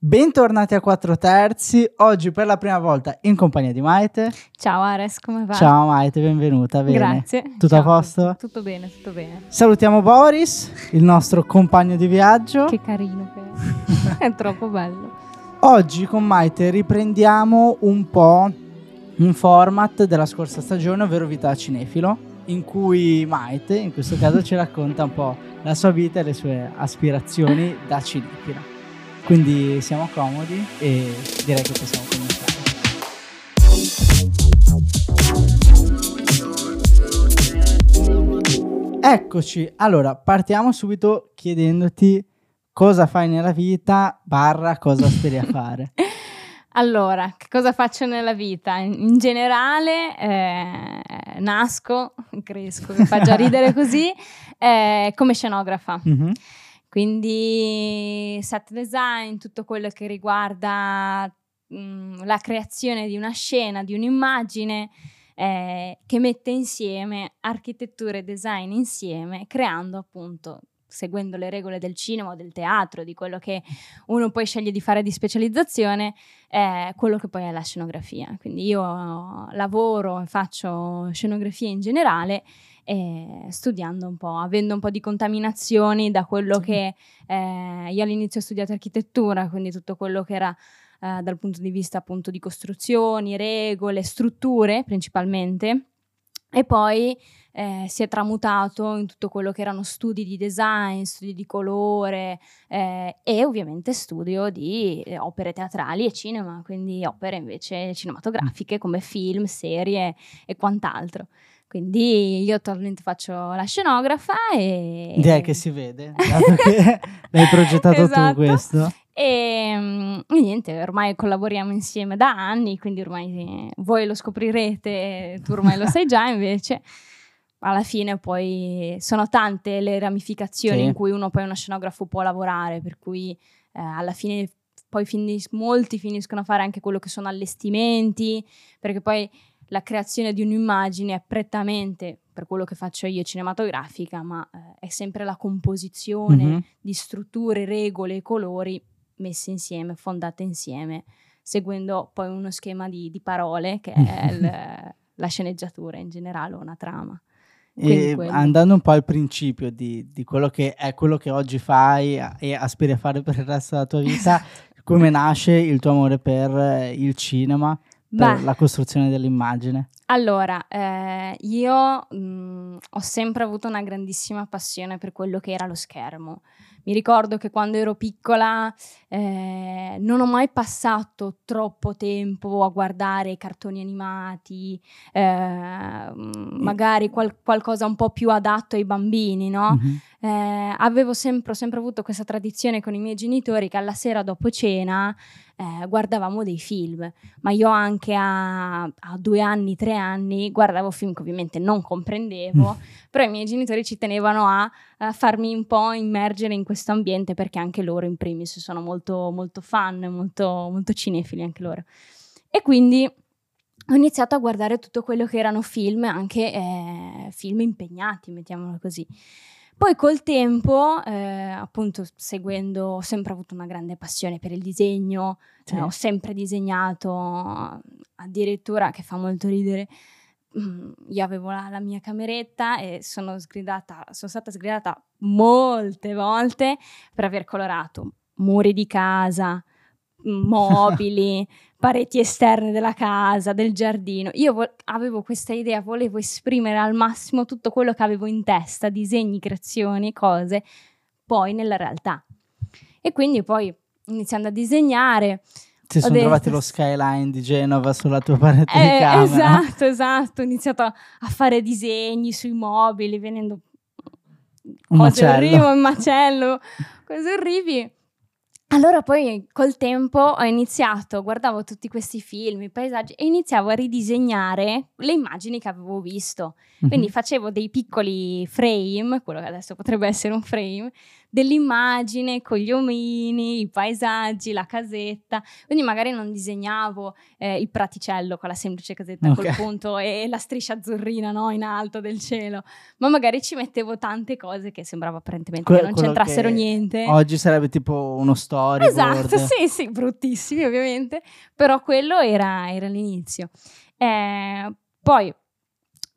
Bentornati a 4 terzi, oggi per la prima volta in compagnia di Maite. Ciao Ares, come va? Ciao Maite, benvenuta. Bene. Grazie. Tutto Ciao, a posto? Tutto bene, tutto bene. Salutiamo Boris, il nostro compagno di viaggio. Che carino che è. è troppo bello. Oggi con Maite riprendiamo un po' un format della scorsa stagione, ovvero Vita Cinefilo, in cui Maite, in questo caso, ci racconta un po' la sua vita e le sue aspirazioni da cinefila. Quindi siamo comodi e direi che possiamo cominciare. Eccoci, allora partiamo subito chiedendoti cosa fai nella vita barra cosa speri a fare. Allora, che cosa faccio nella vita? In generale, eh, nasco, cresco, mi fa già ridere così, eh, come scenografa. Mm-hmm. Quindi set design, tutto quello che riguarda mh, mm, la creazione di una scena, di un'immagine eh, che mette insieme architettura e design insieme, creando appunto seguendo le regole del cinema del teatro, di quello che uno poi sceglie di fare di specializzazione, eh, quello che poi è la scenografia. Quindi io lavoro e faccio scenografia in generale eh, studiando un po', avendo un po' di contaminazioni da quello sì. che eh, io all'inizio ho studiato architettura, quindi tutto quello che era eh, dal punto di vista appunto di costruzioni, regole, strutture principalmente, e poi eh, si è tramutato in tutto quello che erano studi di design, studi di colore eh, e ovviamente studio di eh, opere teatrali e cinema, quindi opere invece cinematografiche come film, serie e quant'altro. Quindi io attualmente faccio la scenografa e... Direi che si vede, dato che l'hai progettato esatto. tu questo. E, mm, e, niente, ormai collaboriamo insieme da anni, quindi ormai voi lo scoprirete, tu ormai lo sai già invece. Alla fine poi sono tante le ramificazioni sì. in cui uno poi uno scenografo può lavorare, per cui eh, alla fine poi finis- molti finiscono a fare anche quello che sono allestimenti, perché poi la creazione di un'immagine è prettamente, per quello che faccio io, cinematografica, ma eh, è sempre la composizione mm-hmm. di strutture, regole e colori messe insieme, fondate insieme, seguendo poi uno schema di, di parole che è il, la sceneggiatura in generale, una trama. andando un po' al principio di, di, quello che è quello che oggi fai e aspiri a fare per il resto della tua vita, come nasce il tuo amore per il cinema? Per la costruzione dell'immagine? Allora, eh, io mh, mm, ho sempre avuto una grandissima passione per quello che era lo schermo. Mi ricordo che quando ero piccola eh, non ho mai passato troppo tempo a guardare i cartoni animati, eh, magari qual- qualcosa un po' più adatto ai bambini, no? Mm-hmm. Eh, avevo sempre, sempre avuto questa tradizione con i miei genitori che alla sera dopo cena eh, guardavamo dei film, ma io anche a, a, due anni, tre anni guardavo film che ovviamente non comprendevo, mm. però i miei genitori ci tenevano a, a, farmi un po' immergere in questo ambiente perché anche loro in primis sono molto, molto fan, molto, molto cinefili anche loro. E quindi ho iniziato a guardare tutto quello che erano film, anche eh, film impegnati, mettiamolo così. Poi col tempo, eh, appunto, seguendo, ho sempre avuto una grande passione per il disegno, sì. eh, ho sempre disegnato, addirittura, che fa molto ridere, mm, io avevo la, la, mia cameretta e sono, sgridata, sono stata sgridata molte volte per aver colorato muri di casa, mobili, pareti esterne della casa, del giardino. Io vo- avevo questa idea, volevo esprimere al massimo tutto quello che avevo in testa, disegni, creazioni, cose, poi nella realtà. E quindi poi iniziando a disegnare... Ti sono detto, trovati lo skyline di Genova sulla tua parete eh, di camera. Esatto, esatto. Ho iniziato a, fare disegni sui mobili, venendo un cose orribili, un macello, cose orribili. Allora poi col tempo ho iniziato, guardavo tutti questi film, i paesaggi e iniziavo a ridisegnare le immagini che avevo visto. Quindi mm-hmm. facevo dei piccoli frame, quello che adesso potrebbe essere un frame, dell'immagine con gli omini, i paesaggi, la casetta. Quindi magari non disegnavo eh, il praticello con la semplice casetta okay. col punto e la striscia azzurrina no, in alto del cielo, ma magari ci mettevo tante cose che sembrava apparentemente que- che non c'entrassero che niente. Oggi sarebbe tipo uno story. Esatto, sì, sì, bruttissimi ovviamente, però quello era, era l'inizio. Eh, poi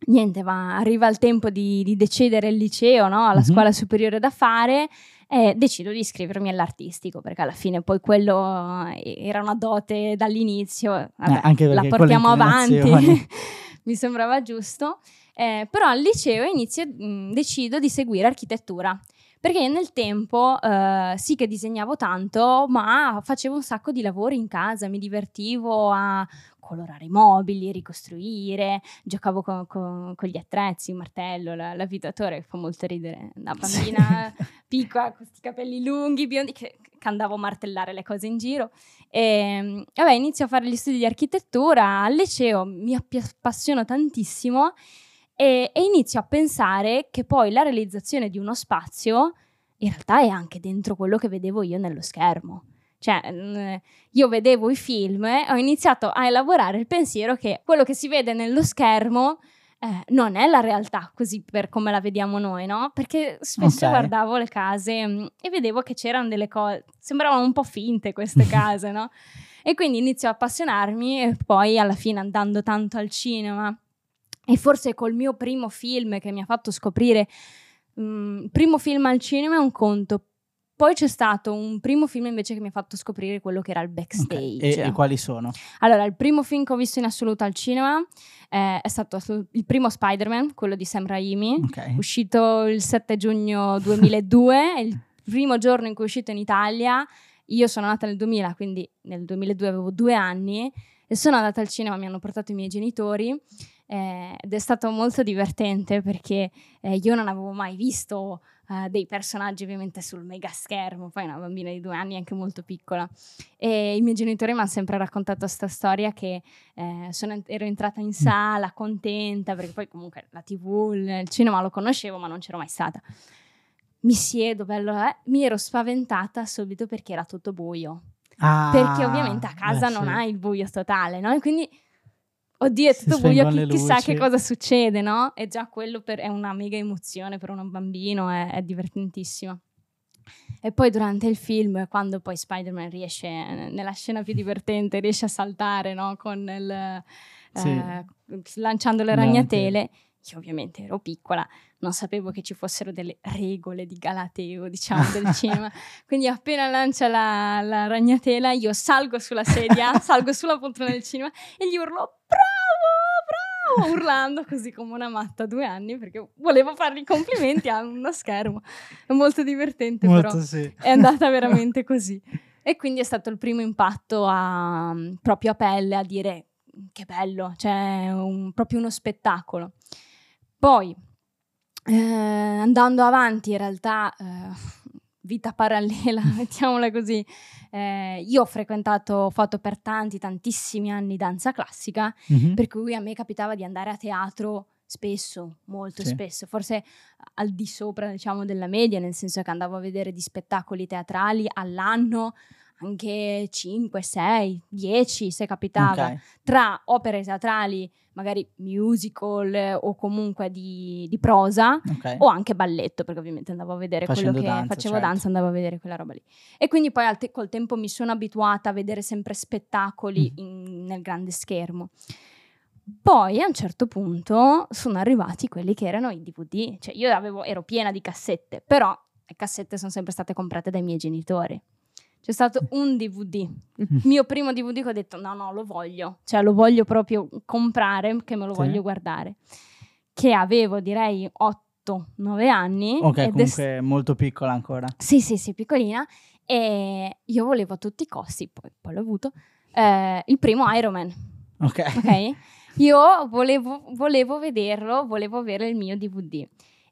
niente, ma arriva il tempo di, di decidere il liceo, no? alla mm-hmm. scuola superiore da fare e decido di iscrivermi all'artistico perché alla fine poi quello eh, era una dote dall'inizio, eh, Vabbè, eh, la portiamo avanti, mi sembrava giusto, eh, però al liceo inizio, mh, mm, decido di seguire architettura perché nel tempo eh, sì che disegnavo tanto, ma facevo un sacco di lavori in casa, mi divertivo a colorare i mobili, ricostruire, giocavo con, con, con gli attrezzi, il martello, la, l'avvitatore, che fa molto ridere, da bambina sì. piccola, con questi capelli lunghi, biondi, che, che, andavo a martellare le cose in giro. E ehm, vabbè, inizio a fare gli studi di architettura, al liceo mi appassiono tantissimo e, e inizio a pensare che poi la realizzazione di uno spazio in realtà è anche dentro quello che vedevo io nello schermo. Cioè, mm, io vedevo i film e ho iniziato a elaborare il pensiero che quello che si vede nello schermo eh, non è la realtà così per come la vediamo noi, no? Perché spesso okay. guardavo le case mh, mm, e vedevo che c'erano delle cose, sembravano un po' finte queste case, no? E quindi inizio a appassionarmi e poi alla fine andando tanto al cinema e forse col mio primo film che mi ha fatto scoprire, il mm, primo film al cinema è un conto, poi c'è stato un primo film invece che mi ha fatto scoprire quello che era il backstage. Okay. E, e, quali sono? Allora, il primo film che ho visto in assoluto al cinema eh, è stato il primo Spider-Man, quello di Sam Raimi, okay. uscito il 7 giugno 2002, è il primo giorno in cui è uscito in Italia. Io sono nata nel 2000, quindi nel 2002 avevo due anni e sono andata al cinema, mi hanno portato i miei genitori eh, ed è stato molto divertente perché eh, io non avevo mai visto uh, dei personaggi ovviamente sul mega schermo, poi una bambina di due anni anche molto piccola e i miei genitori mi hanno sempre raccontato questa storia che eh, sono, ero entrata in sala contenta perché poi comunque la tv, il cinema lo conoscevo ma non c'ero mai stata. Mi siedo, bello, eh? mi ero spaventata subito perché era tutto buio. Ah, perché ovviamente a casa beh, non sì. hai il buio totale, no? E quindi oddio, è tutto buio, chi, chissà che cosa succede, no? E già quello per, è una mega emozione per un bambino, è, è, divertentissimo. E poi durante il film, quando poi Spider-Man riesce, nella scena più divertente, riesce a saltare, no? Con il, sì. eh, lanciando le ragnatele, io ovviamente ero piccola, non sapevo che ci fossero delle regole di Galateo, diciamo, del cinema. Quindi appena lancia la, la ragnatela, io salgo sulla sedia, salgo sulla poltrona del cinema e gli urlo bravo, bravo, urlando così come una matta a due anni perché volevo fargli i complimenti a uno schermo. È molto divertente molto però, sì. è andata veramente così. E quindi è stato il primo impatto a, proprio a pelle a dire che bello, cioè un, proprio uno spettacolo. Poi, eh, andando avanti, in realtà, eh, vita parallela, mettiamola così, eh, io ho frequentato, ho fatto per tanti, tantissimi anni danza classica, mm-hmm. per cui a me capitava di andare a teatro spesso, molto sì. spesso, forse al di sopra diciamo della media, nel senso che andavo a vedere di spettacoli teatrali all'anno anche 5, 6, 10 se capitava, okay. tra opere teatrali, magari musical eh, o comunque di, di prosa okay. o anche balletto, perché ovviamente andavo a vedere Facendo quello che danza, facevo certo. danza, andavo a vedere quella roba lì. E quindi poi te- col tempo mi sono abituata a vedere sempre spettacoli mm. in, nel grande schermo. Poi a un certo punto sono arrivati quelli che erano i DVD, cioè io avevo, ero piena di cassette, però le cassette sono sempre state comprate dai miei genitori c'è stato un DVD, il mm. mio primo DVD che ho detto no, no, lo voglio, cioè lo voglio proprio comprare, che me lo sì. voglio guardare, che avevo direi 8-9 anni. Ok, comunque è... molto piccola ancora. Sì, sì, sì, piccolina. E io volevo a tutti i costi, poi, poi l'ho avuto, eh, il primo Iron Man. Ok. okay? Io volevo, volevo vederlo, volevo avere il mio DVD.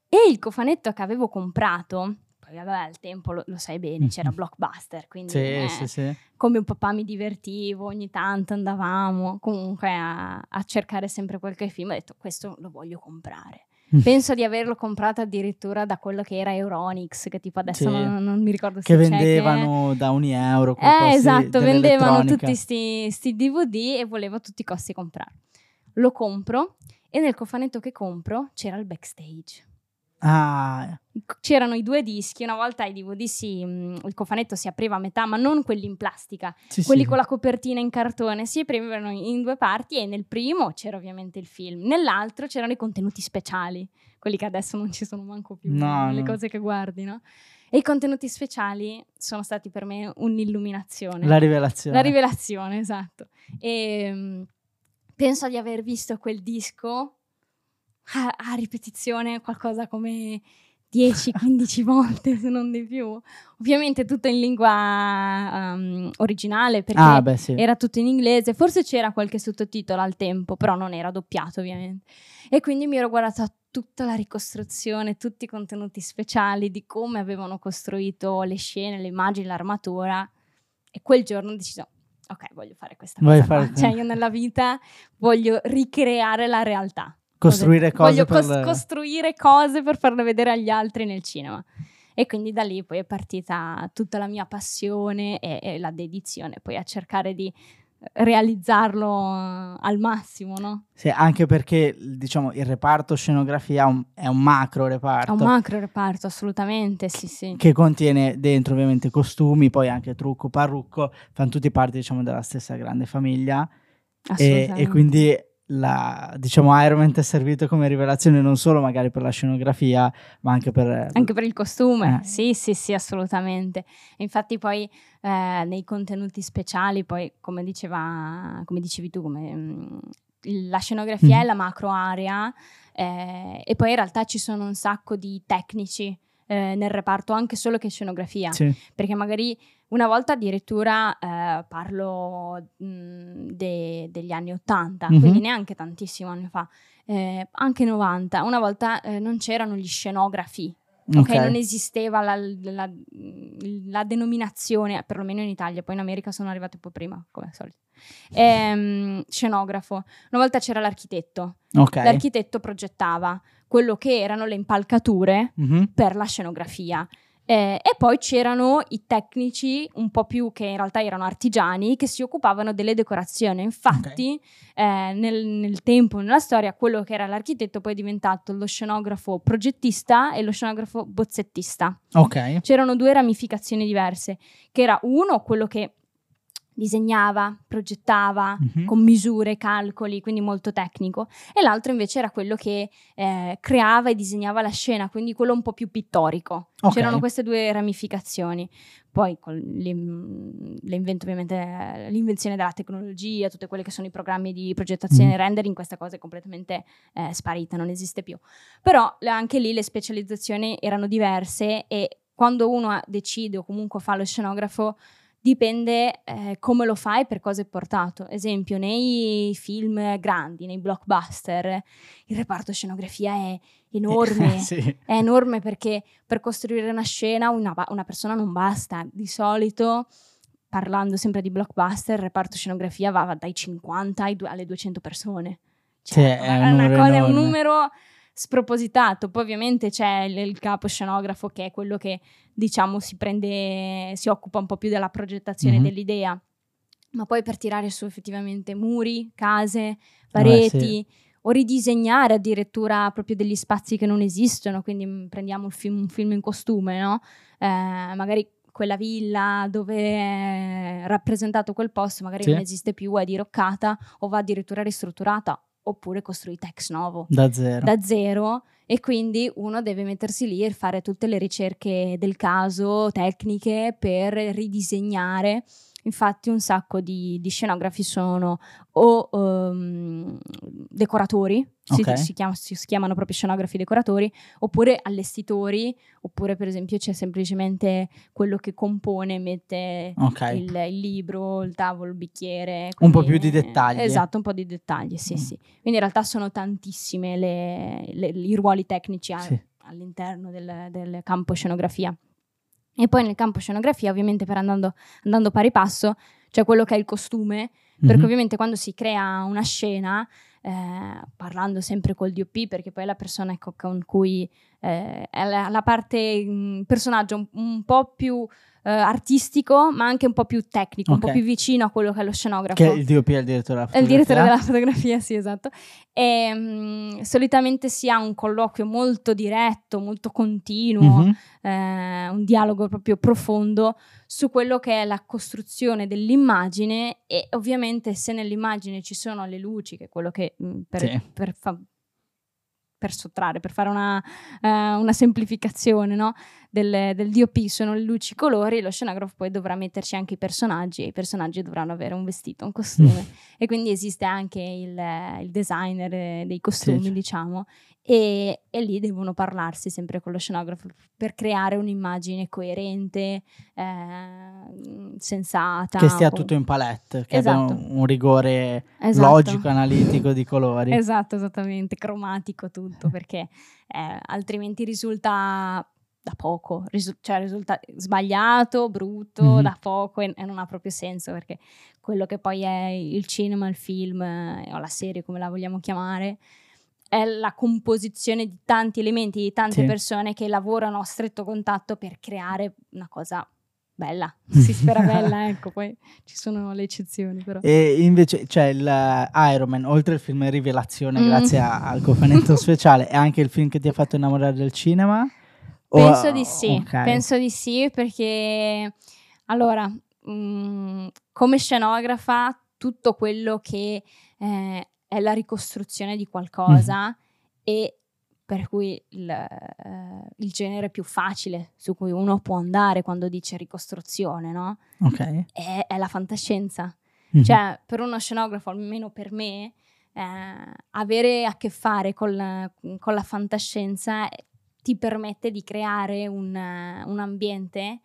E il cofanetto che avevo comprato perché vabbè, al tempo lo, lo sai bene, c'era Blockbuster, quindi sì, eh, sì, sì. come un papà mi divertivo, ogni tanto andavamo comunque a, a, cercare sempre qualche film, ho detto questo lo voglio comprare. Penso di averlo comprato addirittura da quello che era Euronix, che tipo adesso Sì. non, non mi ricordo Che se c'è, vendevano da ogni euro. Eh, esatto, vendevano tutti questi DVD e volevo a tutti i costi comprare. Lo compro e nel cofanetto che compro c'era il backstage. Ah, C'erano i due dischi, una volta i DVD si, mh, il cofanetto si apriva a metà, ma non quelli in plastica, sì, quelli sì. con la copertina in cartone, si aprivano in due parti e nel primo c'era ovviamente il film, nell'altro c'erano i contenuti speciali, quelli che adesso non ci sono manco più, No, le no. cose che guardi, no? E i contenuti speciali sono stati per me un'illuminazione. La rivelazione. La rivelazione, esatto. E mm, penso di aver visto quel disco a, a ripetizione qualcosa come 10-15 volte, se non di più. Ovviamente tutto in lingua um, originale perché ah, beh, sì. era tutto in inglese, forse c'era qualche sottotitolo al tempo, però non era doppiato ovviamente. E quindi mi ero guardata tutta la ricostruzione, tutti i contenuti speciali di come avevano costruito le scene, le immagini, l'armatura e quel giorno ho deciso ok, voglio fare questa Voglio cosa. fare- Cioè io nella vita voglio ricreare la realtà. Costruire cose voglio per... cos- costruire cose per farle vedere agli altri nel cinema. E quindi da lì poi è partita tutta la mia passione e, e la dedizione poi a cercare di realizzarlo eh, al massimo, no? Sì, anche perché diciamo il reparto scenografia è un, è un macro È reparto un macro reparto, assolutamente, sì, sì. che contiene dentro ovviamente costumi, poi anche trucco, parrucco, fanno tutti parte diciamo della stessa grande famiglia e, assolutamente. e quindi la, diciamo Iron Man è servito come rivelazione non solo magari per la scenografia ma anche per Anche per il costume, Eh. sì, sì, sì, assolutamente. Infatti poi eh, nei contenuti speciali, poi come diceva, come dicevi tu, come, mm, la scenografia Mhm. è la macro area eh, e poi in realtà ci sono un sacco di tecnici eh, nel reparto, anche solo che scenografia, Sì. perché magari una volta addirittura eh, parlo mh, de- degli anni 80, Mhm. quindi neanche tantissimo anni fa, eh, anche 90, una volta eh, non c'erano gli scenografi, ok? Ok. Non esisteva la, la- la denominazione, perlomeno in Italia, poi in America sono arrivati un po' prima, come al solito. Ehm, scenografo. Una volta c'era l'architetto, Ok. l'architetto progettava quello che erano le impalcature Mhm. per la scenografia. Eh, e poi c'erano i tecnici, un po' più che in realtà erano artigiani, che si occupavano delle decorazioni. Infatti, eh, nel, nel tempo, nella storia, quello che era l'architetto poi è diventato lo scenografo progettista e lo scenografo bozzettista. Ok. C'erano due ramificazioni diverse, che era uno quello che disegnava, progettava, Mhm. con misure, calcoli, quindi molto tecnico, e l'altro invece era quello che eh, creava e disegnava la scena, quindi quello un po' più pittorico. Ok. C'erano queste due ramificazioni. Poi con l'in- l'invento, ovviamente, eh, l'invenzione della tecnologia, tutte quelle che sono i programmi di progettazione e Mm. rendering, questa cosa è completamente eh, sparita, non esiste più. Però anche lì le specializzazioni erano diverse e quando uno decide o comunque fa lo scenografo dipende eh, come lo fai, per cosa è portato. Esempio, nei film grandi, nei blockbuster, il reparto scenografia è enorme. sì. È enorme perché per costruire una scena una, una persona non basta. Di solito, parlando sempre di blockbuster, il reparto scenografia va dai 50 ai due- alle 200 persone. Sì, è un una cosa- è un numero spropositato. Poi ovviamente c'è il, il capo scenografo che è quello che diciamo si prende, si occupa un po' più della progettazione Mhm. dell'idea. Ma poi per tirare su effettivamente muri, case, Eh, pareti, sì. o ridisegnare addirittura proprio degli spazi che non esistono, quindi mm, prendiamo il film- un film in costume, no? Eh, magari quella villa dove è rappresentato quel posto magari Sì. non esiste più, è diroccata o va addirittura ristrutturata oppure costruita ex novo Da zero. da zero e quindi uno deve mettersi lì e fare tutte le ricerche del caso, tecniche per ridisegnare. Infatti un sacco di, di scenografi sono o ehm, decoratori, si, Ok. si chiama- si- si chiamano proprio scenografi decoratori, oppure allestitori, oppure per esempio c'è semplicemente quello che compone, mette Ok. il, il libro, il tavolo, il bicchiere. Un po' quindi- più di dettagli. Esatto, un po' di dettagli, sì, Mm. sì. Quindi in realtà sono tantissime le- le- i ruoli tecnici Sì. all'interno del, del campo scenografia. E poi nel campo scenografia, ovviamente per andando, andando pari passo, c'è quello che è il costume, perché Mhm. ovviamente quando si crea una scena eh, parlando sempre col DOP, perché poi è la persona ecco, con cui eh, è la, la parte, mh, personaggio un, un po' più eh, artistico, ma anche un po' più tecnico, okay. un po' più vicino a quello che è lo scenografo. Che è il DOP è il direttore della fotografia. È il direttore della fotografia, sì, esatto. E mh, solitamente si ha un colloquio molto diretto, molto continuo, mm-hmm. eh, un dialogo proprio profondo su quello che è la costruzione dell'immagine e ovviamente se nell'immagine ci sono le luci, che è quello che mh, per, sì. per fa- per sottrarre, per fare una, uh, una semplificazione no? Del, del, DOP, sono le luci, i colori, lo scenografo poi dovrà metterci anche i personaggi e i personaggi dovranno avere un vestito, un costume e quindi esiste anche il, il designer dei costumi, sì. diciamo, e, e, lì devono parlarsi sempre con lo scenografo per creare un'immagine coerente, eh, sensata. Che stia tutto in palette, che esatto. abbia un, un rigore esatto. logico, analitico di colori. Esatto, esattamente, cromatico tutto, perché eh, altrimenti risulta da poco, risu- cioè risulta sbagliato, brutto, mm-hmm. da poco e, e, non ha proprio senso perché quello che poi è il cinema, il film eh, o la serie come la vogliamo chiamare è la composizione di tanti elementi, di tante sì. persone che lavorano a stretto contatto per creare una cosa bella, si spera bella, ecco, poi ci sono le eccezioni però. E invece c'è il uh, Iron Man, oltre al film Rivelazione, mm. grazie a, al cofanetto speciale, è anche il film che ti ha fatto innamorare del cinema? Penso o, di sì, okay. penso di sì perché, allora, mh, mm, come scenografa tutto quello che eh, è la ricostruzione di qualcosa mm. e per cui il, uh, il, genere più facile su cui uno può andare quando dice ricostruzione, no? Okay. È, è, la fantascienza. Mm-hmm. Cioè, per uno scenografo, almeno per me, eh, avere a che fare con, con la fantascienza ti permette di creare un, un ambiente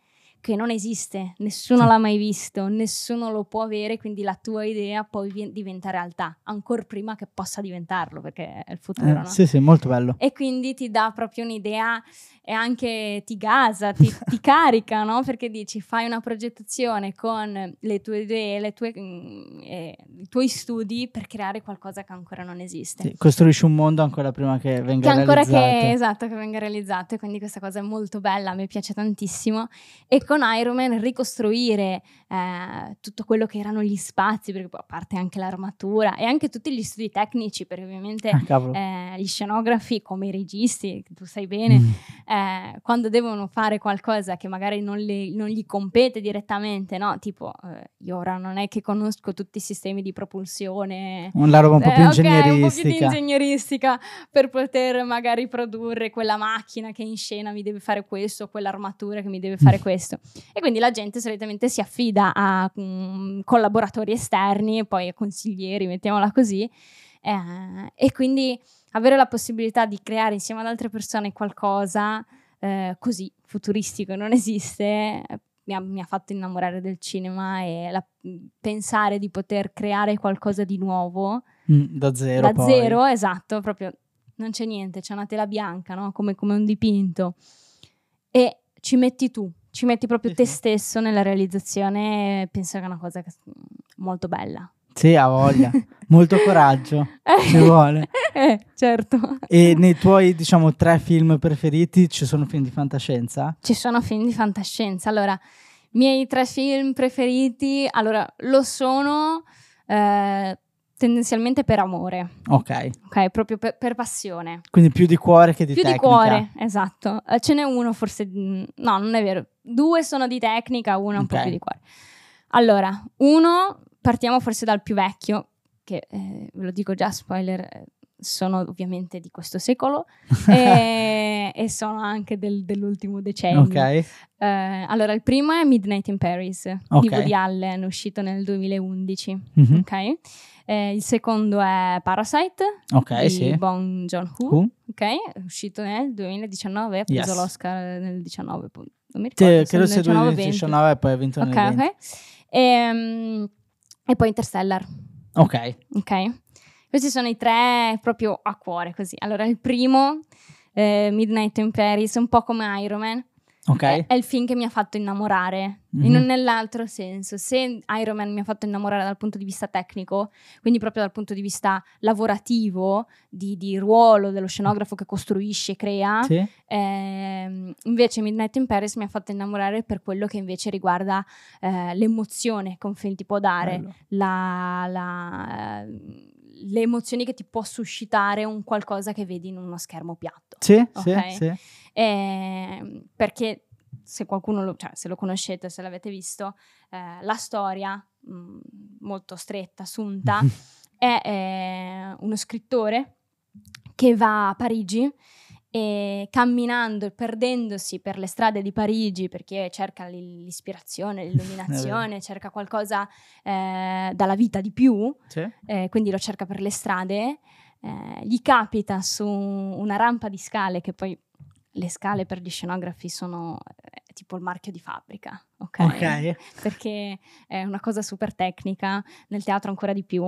che non esiste, nessuno l'ha mai visto, nessuno lo può avere, quindi la tua idea poi diventa realtà, ancora prima che possa diventarlo, perché è il futuro. Eh, no? Sì, sì, molto bello. E quindi ti dà proprio un'idea e anche ti gasa, ti, ti carica, no? Perché dici, fai una progettazione con le tue idee, le tue, eh, i tuoi studi per creare qualcosa che ancora non esiste. Sì, costruisci un mondo ancora prima che venga che ancora realizzato. Che, esatto, che venga realizzato e quindi questa cosa è molto bella, mi piace tantissimo. E con Iron Man ricostruire eh, tutto quello che erano gli spazi, perché poi a parte anche l'armatura e anche tutti gli studi tecnici, perché ovviamente ah, eh, gli scenografi come i registi, tu sai bene, mm eh, quando devono fare qualcosa che magari non, le, non gli compete direttamente, no? Tipo, eh, io ora non è che conosco tutti i sistemi di propulsione. Una roba un po' più eh, ingegneristica. Okay, un po' più ingegneristica per poter magari produrre quella macchina che in scena mi deve fare questo, quell'armatura che mi deve fare questo. E quindi la gente solitamente si affida a um, collaboratori esterni, poi a consiglieri, mettiamola così. Eh, e quindi avere la possibilità di creare insieme ad altre persone qualcosa eh, così futuristico non esiste, mi ha, mi ha, fatto innamorare del cinema e la, pensare di poter creare qualcosa di nuovo. Mm, da zero. Da poi. zero, esatto, proprio non c'è niente, c'è una tela bianca, no? come, come, un dipinto. E ci metti tu, ci metti proprio te stesso nella realizzazione e penso che è una cosa molto bella. Sì, ha voglia. Molto coraggio. Ci vuole. Eh, certo. E nei tuoi, diciamo, tre film preferiti ci sono film di fantascienza? Ci sono film di fantascienza. Allora, i miei tre film preferiti, allora, lo sono eh, tendenzialmente per amore. Ok. Ok, proprio per, per, passione. Quindi più di cuore che di più tecnica. Più di cuore, esatto. Uh, ce n'è uno forse, no, non è vero. Due sono di tecnica, uno okay. un po' più di cuore. Allora, uno partiamo forse dal più vecchio, che eh, ve lo dico già, spoiler, eh, sono ovviamente di questo secolo e, e, sono anche del, dell'ultimo decennio. Okay. Eh, allora, il primo è Midnight in Paris okay. di Woody Allen, uscito nel 2011. Mm-hmm. Okay? Eh, il secondo è Parasite okay, di sì. Bong Joon-ho, okay? uscito nel 2019, ha preso yes. l'Oscar nel 2019. Non mi ricordo, credo sia 2019 e poi ha vinto nel okay, 20. Ok, e, um, e poi Interstellar. Ok. Ok. Questi sono i tre proprio a cuore così. Allora, il primo, eh, Midnight in Paris, un po' come Iron Man. Ok. È, è il film che mi ha fatto innamorare, Mhm. in un nell'altro senso. Se Iron Man mi ha fatto innamorare dal punto di vista tecnico, quindi proprio dal punto di vista lavorativo, di, di ruolo dello scenografo che costruisce e crea, Sì? ehm, invece Midnight in Paris mi ha fatto innamorare per quello che invece riguarda eh, l'emozione che un film ti può dare, Bello. la- la, eh, le emozioni che ti può suscitare un qualcosa che vedi in uno schermo piatto. Sì, Ok. sì, sì. Ehm, perché se qualcuno lo, cioè, se lo conoscete, se l'avete visto, eh, la storia mh, molto stretta, assunta, è eh, uno scrittore che va a Parigi e camminando perdendosi per le strade di Parigi perché cerca l'ispirazione, l'illuminazione, cerca qualcosa eh, dalla vita di più, Sì? eh, quindi lo cerca per le strade, eh, gli capita su una rampa di scale che poi le scale per gli scenografi sono eh, tipo il marchio di fabbrica, ok? Ok. Perché è una cosa super tecnica, nel teatro ancora di più.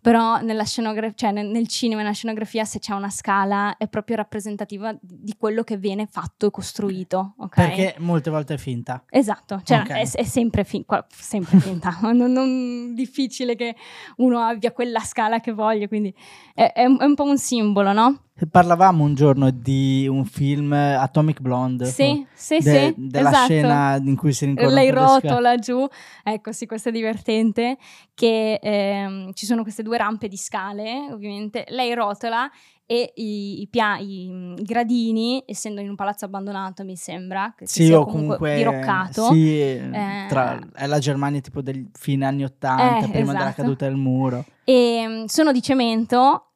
Però nella scenogra- cioè nel, nel cinema nella scenografia, se c'è una scala, è proprio rappresentativa di, quello che viene fatto e costruito. ok? Perché molte volte è finta. Esatto, cioè Ok. è, è sempre, fin- sempre finta, non, non difficile che uno abbia quella scala che voglia, quindi è, è un, è un po' un simbolo, no? Parlavamo un giorno di un film Atomic Blonde. Sì, sì, de- sì, della esatto. scena in cui si rincorrono lei rotola giù, ecco sì, questo è divertente, che ehm, ci sono queste due rampe di scale, ovviamente, lei rotola e i, i pia- i- gradini, essendo in un palazzo abbandonato mi sembra, che Sì, sia o comunque diroccato, Sì, Eh, tra- è la Germania tipo del fine anni 80, Eh, prima della esatto. caduta del muro. e sono di cemento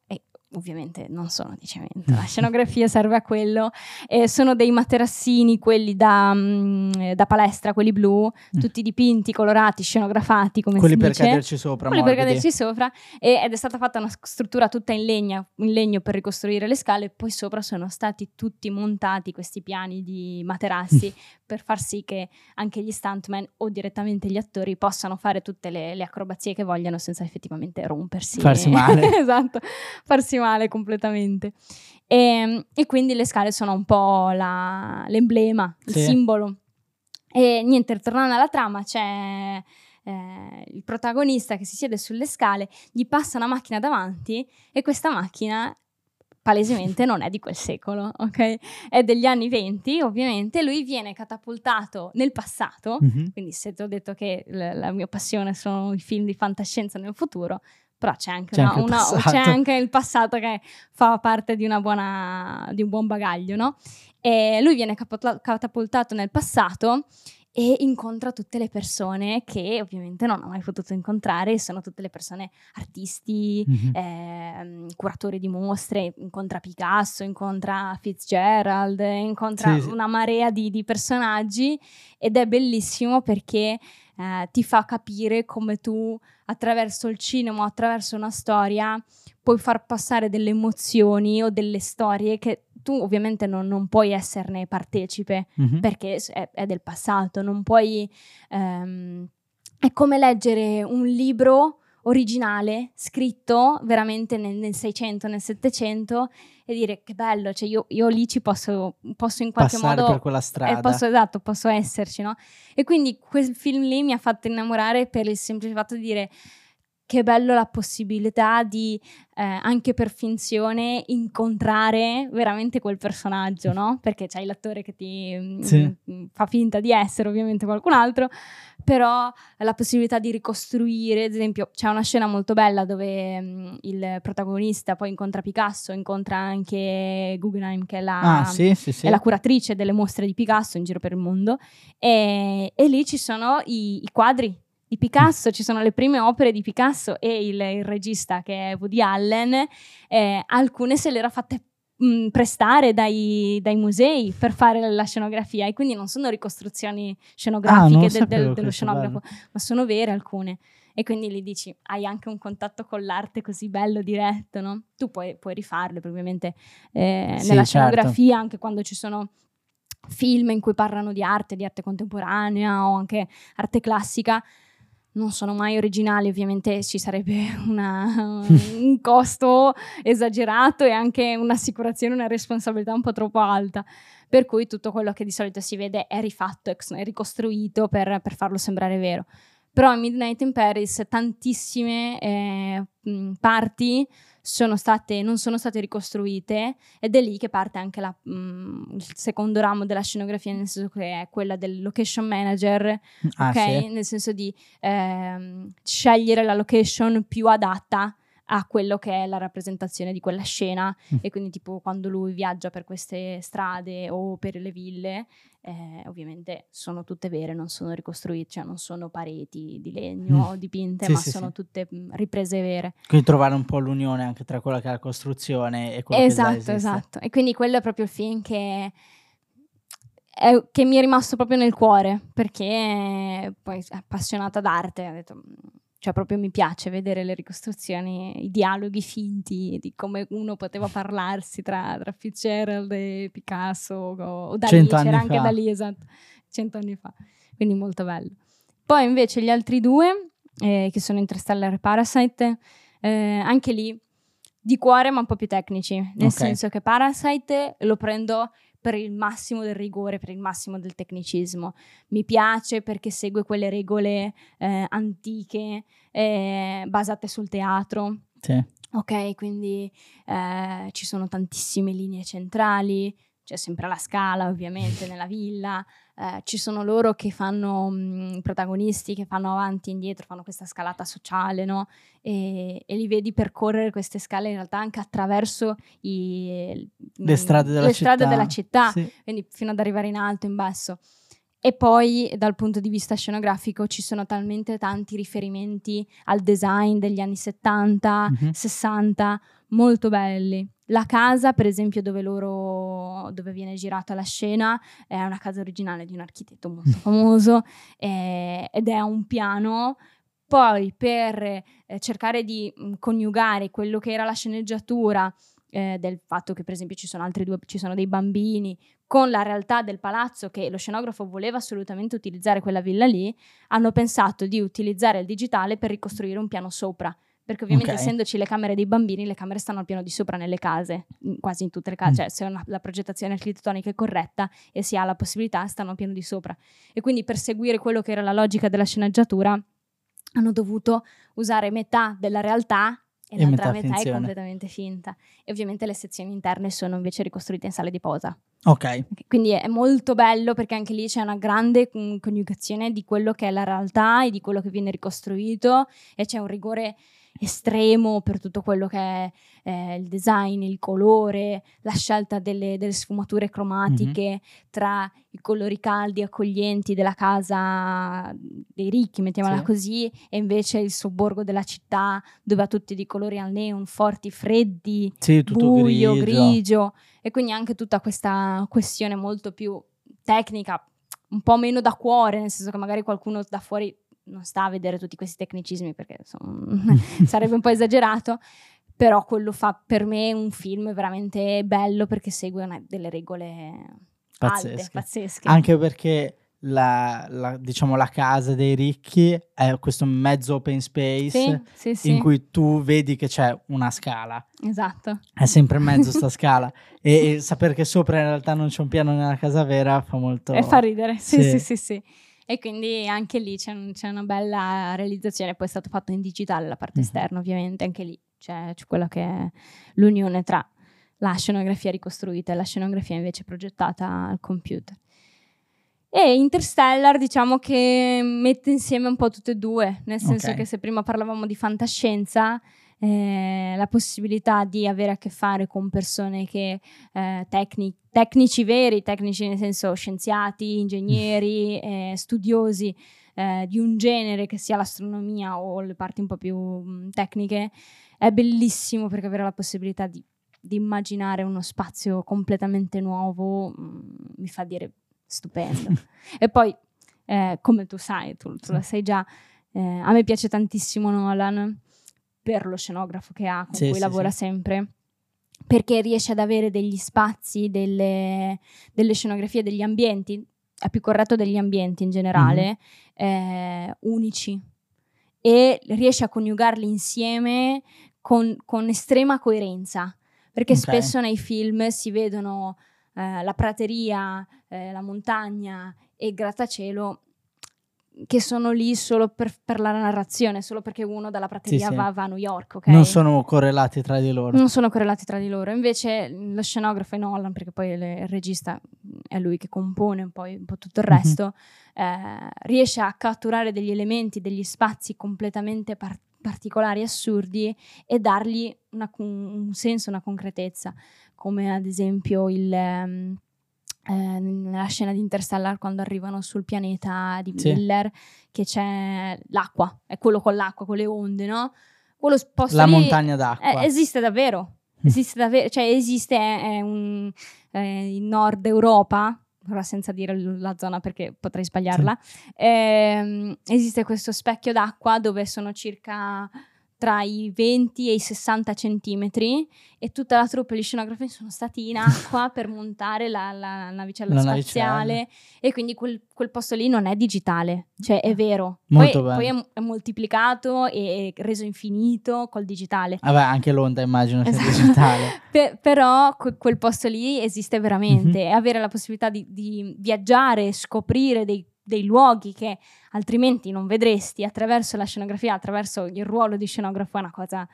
ovviamente non sono di cemento, la scenografia serve a quello, e sono dei materassini, quelli da, mm, eh, da palestra, quelli blu, Mm. tutti dipinti, colorati, scenografati, come Quelli si per dice. caderci sopra, quelli per morbidi. caderci sopra e- ed è stata fatta una struttura tutta in, legna, in legno per ricostruire le scale, poi sopra sono stati tutti montati questi piani di materassi per far sì che anche gli stuntman o direttamente gli attori possano fare tutte le, le acrobazie che vogliono senza effettivamente rompersi. Farsi male. esatto, farsi male completamente. E, e quindi le scale sono un po' la- l'emblema, il Sì. simbolo. E niente, tornando alla trama, c'è eh, il protagonista che si siede sulle scale, gli passa una macchina davanti e questa macchina palesemente non è di quel secolo, ok? È degli anni 20, ovviamente, lui viene catapultato nel passato, Mhm. quindi se ti ho detto che l- la mia passione sono i film di fantascienza nel futuro, però c'è anche, C'è una- anche il una- passato. c'è anche il passato che fa parte di, una buona, di un buon bagaglio, no? E lui viene catapultato nel passato e incontra tutte le persone che ovviamente non ha mai potuto incontrare, sono tutte le persone artisti, Mhm. ehm, curatori di mostre, incontra Picasso, incontra Fitzgerald, incontra Sì, sì. una marea di, di personaggi ed è bellissimo perché eh, ti fa capire come tu attraverso il cinema attraverso una storia puoi far passare delle emozioni o delle storie che tu ovviamente non, non puoi esserne partecipe Mhm. perché è, è del passato, non puoi... ehm, è come leggere un libro originale, scritto veramente nel, nel 600, nel 700 e dire che bello, cioè io, io lì ci posso, posso in qualche Passare modo... per quella strada. eh, posso, esatto, posso esserci, no? E quindi quel film lì mi ha fatto innamorare per il semplice fatto di dire che bello la possibilità di, eh, anche per finzione, incontrare veramente quel personaggio, no? Perché c'hai l'attore che ti mm, Sì. mm, fa finta di essere ovviamente qualcun altro, però la possibilità di ricostruire, ad esempio c'è una scena molto bella dove mm, il protagonista poi incontra Picasso, incontra anche Guggenheim che è la, Ah, sì, sì. è la curatrice delle mostre di Picasso in giro per il mondo e, e lì ci sono i, i quadri di Picasso, ci sono le prime opere di Picasso e il, il regista che è Woody Allen, eh, alcune se le era fatte mh, prestare dai, dai musei per fare la scenografia e quindi non sono ricostruzioni Ah, scenografiche non del- del- dello scenografo, ma sono vere alcune. E quindi lì dici, hai anche un contatto con l'arte così bello, diretto, no? Tu puoi, puoi rifarle, poi ovviamente eh, Sì, nella certo. scenografia, anche quando ci sono film in cui parlano di arte, di arte contemporanea o anche arte classica, non sono mai originali, ovviamente ci sarebbe una- un costo esagerato e anche un'assicurazione, una responsabilità un po' troppo alta. per cui tutto quello che di solito si vede è rifatto, è ricostruito per, per farlo sembrare vero. Però in Midnight in Paris tantissime eh, parti sono state, non sono state ricostruite ed è lì che parte anche la, mh, il secondo ramo della scenografia, nel senso che è quella del location manager, ah, ok? Sì. Nel senso di eh, scegliere la location più adatta a quello che è la rappresentazione di quella scena mm. e quindi tipo quando lui viaggia per queste strade o per le ville eh, ovviamente sono tutte vere, non sono ricostruite, cioè non sono pareti di legno mm. dipinte, sì, ma sì, sono sì. tutte mm, riprese vere. Quindi trovare un po' l'unione anche tra quella che è la costruzione e quello esatto, che Esatto, esatto. E quindi quello è proprio il film che, è, che mi è rimasto proprio nel cuore, perché poi appassionata d'arte, ho detto cioè proprio mi piace vedere le ricostruzioni, i dialoghi finti di come uno poteva parlarsi tra, tra Fitzgerald e Picasso o, o Dalì, c'era anche da lì, esatto, cento anni fa, quindi molto bello. Poi invece gli altri due, eh, che sono Interstellar e Parasite, eh, anche lì di cuore ma un po' più tecnici, nel okay. senso che Parasite lo prendo per il massimo del rigore, per il massimo del tecnicismo. Mi piace perché segue quelle regole eh, antiche eh, basate sul teatro. Sì. Ok, quindi eh, ci sono tantissime linee centrali, c'è sempre la scala ovviamente nella villa, eh, ci sono loro che fanno, mh, protagonisti che fanno avanti e indietro, fanno questa scalata sociale, no? E, e, li vedi percorrere queste scale in realtà anche attraverso i, le strade della le città, strade della città sì. quindi fino ad arrivare in alto, in basso. E poi dal punto di vista scenografico ci sono talmente tanti riferimenti al design degli anni 70, mm-hmm. 60, molto belli. La casa, per esempio, dove, loro, dove viene girata la scena, è una casa originale di un architetto molto famoso eh, ed è un piano. Poi per eh, cercare di mh, mm, coniugare quello che era la sceneggiatura eh, del fatto che per esempio ci sono altri due, ci sono dei bambini, con la realtà del palazzo che lo scenografo voleva assolutamente utilizzare quella villa lì, hanno pensato di utilizzare il digitale per ricostruire un piano sopra perché ovviamente okay. essendoci le camere dei bambini, le camere stanno al piano di sopra nelle case, quasi in tutte le case, mm. cioè se una, la progettazione architettonica è corretta e si ha la possibilità, stanno al piano di sopra. E quindi per seguire quello che era la logica della sceneggiatura, hanno dovuto usare metà della realtà e, e l'altra metà, metà è completamente finta. E ovviamente le sezioni interne sono invece ricostruite in sale di posa. Ok. Quindi è molto bello perché anche lì c'è una grande coniugazione di quello che è la realtà e di quello che viene ricostruito e c'è un rigore estremo per tutto quello che è eh, il design, il colore, la scelta delle, delle sfumature cromatiche mm-hmm. tra i colori caldi, accoglienti della casa dei ricchi, mettiamola sì. così, e invece il sobborgo della città dove ha tutti di colori al neon, forti, freddi, sì, buio, grigio. grigio. E quindi anche tutta questa questione molto più tecnica, un po' meno da cuore, nel senso che magari qualcuno da fuori non sta a vedere tutti questi tecnicismi perché insomma, sarebbe un po' esagerato, però quello fa per me un film veramente bello perché segue una, delle regole pazzesche. Alte, pazzesche. Anche perché la, la, diciamo, la casa dei ricchi è questo mezzo open space sì, sì, sì. in cui tu vedi che c'è una scala. Esatto. È sempre in mezzo sta scala. E, e sapere che sopra in realtà non c'è un piano nella casa vera fa molto... E fa ridere, sì, sì, sì, sì. E quindi anche lì c'è, un, c'è, una bella realizzazione, poi è stato fatto in digitale la parte mm-hmm. esterna ovviamente, anche lì c'è, c'è quella che è l'unione tra la scenografia ricostruita e la scenografia invece progettata al computer. E Interstellar diciamo che mette insieme un po' tutte e due, nel senso okay. che se prima parlavamo di fantascienza, eh, la possibilità di avere a che fare con persone che eh, tecni- tecnici veri, tecnici nel senso scienziati, ingegneri, eh, studiosi eh, di un genere che sia l'astronomia o le parti un po' più mh, mm, tecniche, è bellissimo perché avere la possibilità di, di immaginare uno spazio completamente nuovo mh, mm, mi fa dire stupendo. e poi, eh, come tu sai, tu, tu lo sai già, eh, a me piace tantissimo Nolan per lo scenografo che ha, con sì, cui sì, lavora sì. sempre, perché riesce ad avere degli spazi, delle, delle, scenografie, degli ambienti, è più corretto degli ambienti in generale, mm-hmm. eh, unici e riesce a coniugarli insieme con, con estrema coerenza, perché okay. spesso nei film si vedono eh, la prateria, eh, la montagna e il grattacielo che sono lì solo per, per, la narrazione, solo perché uno dalla prateria Sì, sì. va, va a New York, ok? Non sono correlati tra di loro. Non sono correlati tra di loro. Invece lo scenografo è Nolan, perché poi le- il regista è lui che compone poi un po' tutto il Mhm. resto, eh, riesce a catturare degli elementi, degli spazi completamente par- particolari, assurdi e dargli una un senso, una concretezza, come ad esempio il... ehm, eh, nella scena di Interstellar quando arrivano sul pianeta di Sì. Miller che c'è l'acqua, è quello con l'acqua, con le onde, no? Quello posto La lì- montagna d'acqua. eh, esiste davvero, esiste davvero, cioè esiste è, è un, eh, in Nord Europa, ora senza dire la zona perché potrei sbagliarla, ehm, esiste questo specchio d'acqua dove sono circa tra i 20 e i 60 centimetri e tutta la troupe e gli scenografi sono stati in acqua per montare la, la navicella La spaziale e quindi quel, quel posto lì non è digitale, cioè è vero. Molto poi bello. poi è, è moltiplicato e è reso infinito col digitale. Vabbè, anche l'onda immagino sia Esatto. digitale. Pe- però que- quel posto lì esiste veramente Mhm. e avere la possibilità di, di viaggiare, scoprire dei, dei luoghi che altrimenti non vedresti attraverso la scenografia, attraverso il ruolo di scenografo è una cosa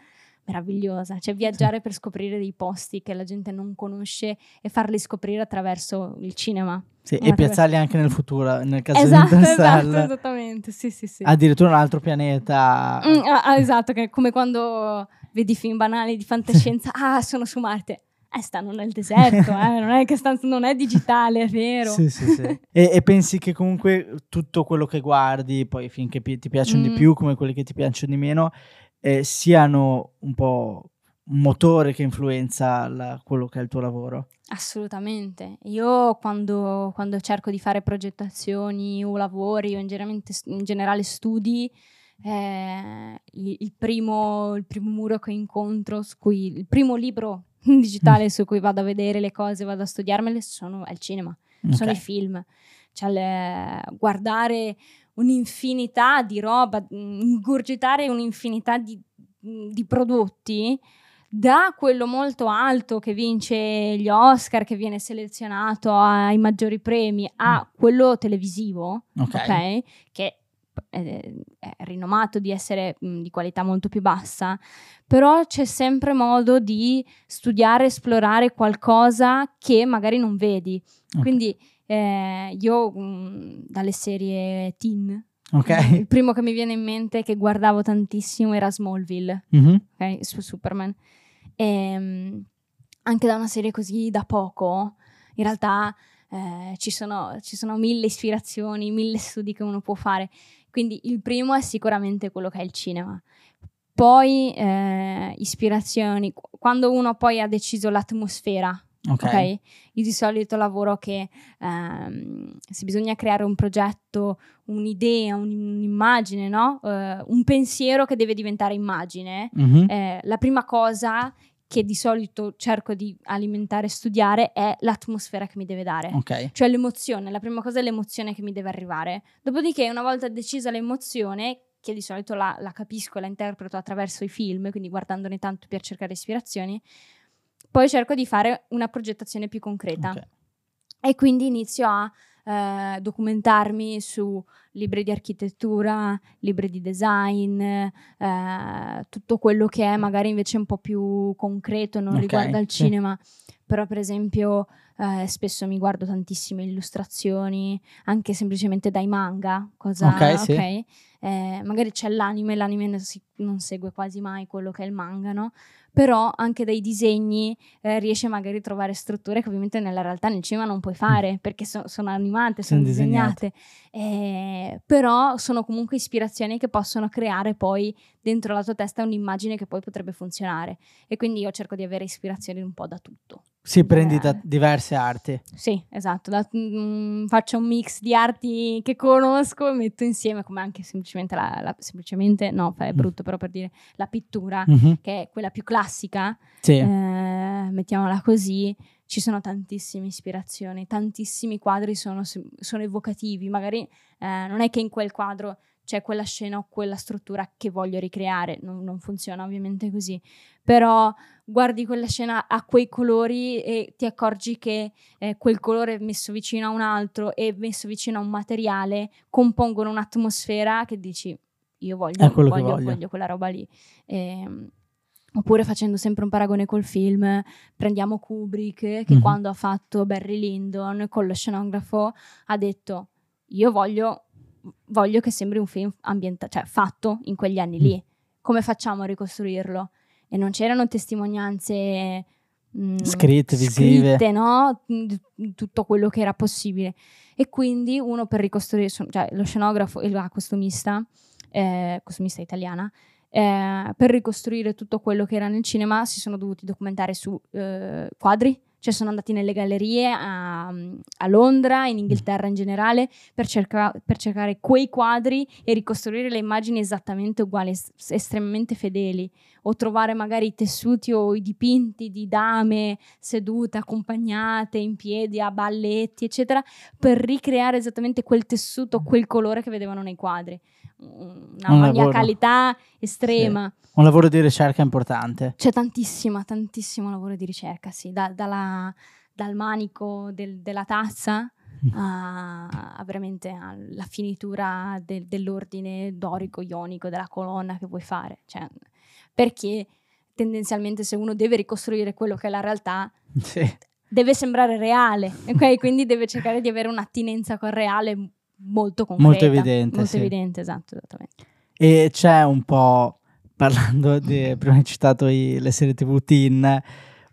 meravigliosa, cioè viaggiare per scoprire dei posti che la gente non conosce e farli scoprire attraverso il cinema. Sì, e piazzarli anche nel futuro, nel caso Esatto, di esatto, esattamente, sì sì sì. Addirittura un altro pianeta. Mm, ah, ah, esatto, come quando vedi film banali di fantascienza, ah, sono su Marte. Eh, stanno nel deserto, eh, non è che stanno, non è digitale, è vero. Sì, sì, sì. e, e pensi che comunque tutto quello che guardi, poi finché pi- ti piacciono di Mm. più, come quelli che ti piacciono di meno, eh, siano un po' un motore che influenza la- quello che è il tuo lavoro? Assolutamente. Io quando, quando cerco di fare progettazioni o lavori o in, in generale studi, eh, il, il primo, il primo muro che incontro, cui, il primo libro digitale su cui vado a vedere le cose, vado a studiarmele, sono, il cinema. sono Ok. i film. Cioè, le- guardare un'infinità di roba, mh, ingurgitare un'infinità di, mh, di prodotti, da quello molto alto che vince gli Oscar, che viene selezionato ai maggiori premi, a quello televisivo, Ok. ok? Che è, è rinomato di essere mh, di qualità molto più bassa, però c'è sempre modo di studiare, esplorare qualcosa che magari non vedi. Ok. Quindi eh, io mh, dalle serie teen, Ok. il primo che mi viene in mente che guardavo tantissimo era Smallville, Mhm. ok, su Superman. E, mh, anche da una serie così da poco, in realtà eh, ci, sono, ci sono mille ispirazioni, mille studi che uno può fare. Quindi il primo è sicuramente quello che è il cinema. Poi eh, ispirazioni, Qu- quando uno poi ha deciso l'atmosfera, Ok. ok? Io di solito lavoro che ehm, se bisogna creare un progetto, un'idea, un- un'immagine, no? Eh, un pensiero che deve diventare immagine, Mhm. eh, la prima cosa che di solito cerco di alimentare e studiare è l'atmosfera che mi deve dare. Ok. Cioè l'emozione, la prima cosa è l'emozione che mi deve arrivare. Dopodiché, una volta decisa l'emozione, che di solito la, la capisco e la interpreto attraverso i film, quindi guardandone tanto per cercare ispirazioni, poi cerco di fare una progettazione più concreta. ok. E quindi inizio a eh, documentarmi su libri di architettura, libri di design, eh, tutto quello che è magari invece un po' più concreto, non Ok, riguarda il sì. cinema. Però, per esempio, eh, spesso mi guardo tantissime illustrazioni, anche semplicemente dai manga. Cosa, Ok, sì. ok? Eh, magari c'è l'anime, l'anime non, si- non segue quasi mai quello che è il manga, no? Però anche dai disegni eh, riesce magari a trovare strutture che ovviamente nella realtà nel cinema non puoi fare perché so- sono animate, sono Sono disegnate. Eh, però sono comunque ispirazioni che possono creare poi dentro la tua testa un'immagine che poi potrebbe funzionare. E quindi io cerco di avere ispirazioni un po' da tutto. Sì, prendi da diverse arti. Sì, esatto, da- mm, faccio un mix di arti che conosco e metto insieme, come anche semplicemente la, la- semplicemente, no, è brutto però per dire, la pittura, Mhm. che è quella più classica, Sì. eh, mettiamola così, ci sono tantissime ispirazioni, tantissimi quadri sono, sono evocativi, magari eh, non è che in quel quadro cioè quella scena o quella struttura che voglio ricreare. Non, non funziona ovviamente così, però guardi quella scena a quei colori e ti accorgi che eh, quel colore messo vicino a un altro e messo vicino a un materiale compongono un'atmosfera che dici io voglio, voglio, voglio. voglio quella roba lì. E, ehm, Oppure facendo sempre un paragone col film, prendiamo Kubrick che mm-hmm. quando ha fatto Barry Lyndon con lo scenografo ha detto io voglio, voglio che sembri un film ambientato, cioè fatto in quegli anni mm. lì. Come facciamo a ricostruirlo? E non c'erano testimonianze mh, mm, scritte, visive, scritte, no? Tutto quello che era possibile. E quindi uno per ricostruire, cioè lo scenografo e la costumista, eh, costumista italiana, eh, per ricostruire tutto quello che era nel cinema si sono dovuti documentare su eh, quadri, cioè sono andati nelle gallerie a, a Londra, in Inghilterra in generale, per, cerca, per, cercare quei quadri e ricostruire le immagini esattamente uguali, es- estremamente fedeli, o trovare magari i tessuti o i dipinti di dame sedute, accompagnate, in piedi, a balletti, eccetera, per ricreare esattamente quel tessuto, quel colore che vedevano nei quadri una un maniacalità estrema. Sì. Un lavoro di ricerca importante. C'è tantissimo, tantissimo lavoro di ricerca, sì, da, dalla, dal manico del, della tazza a, a, veramente alla finitura de, dell'ordine dorico-ionico della colonna che vuoi fare. Cioè, perché tendenzialmente se uno deve ricostruire quello che è la realtà, sì. deve sembrare reale, ok? Quindi deve cercare di avere un'attinenza col reale molto concreta. Molto evidente. Molto sì. evidente, esatto, esattamente. E c'è un po', parlando di, prima hai citato i, le serie tv teen,